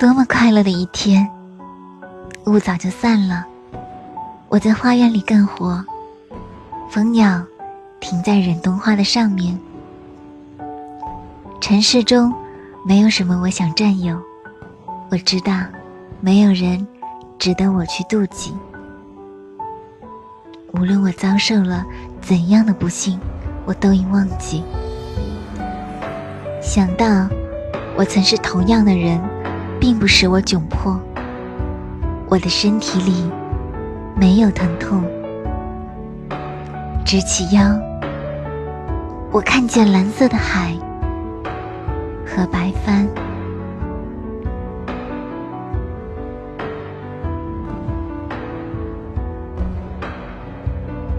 多么快乐的一天！雾早就散了，我在花园里干活，蜂鸟停在忍冬花的上面。城市中没有什么我想占有，我知道没有人值得我去妒忌。无论我遭受了怎样的不幸，我都已忘记。想到我曾是同样的人。并不使我窘迫，我的身体里没有疼痛。直起腰，我看见蓝色的海和白帆。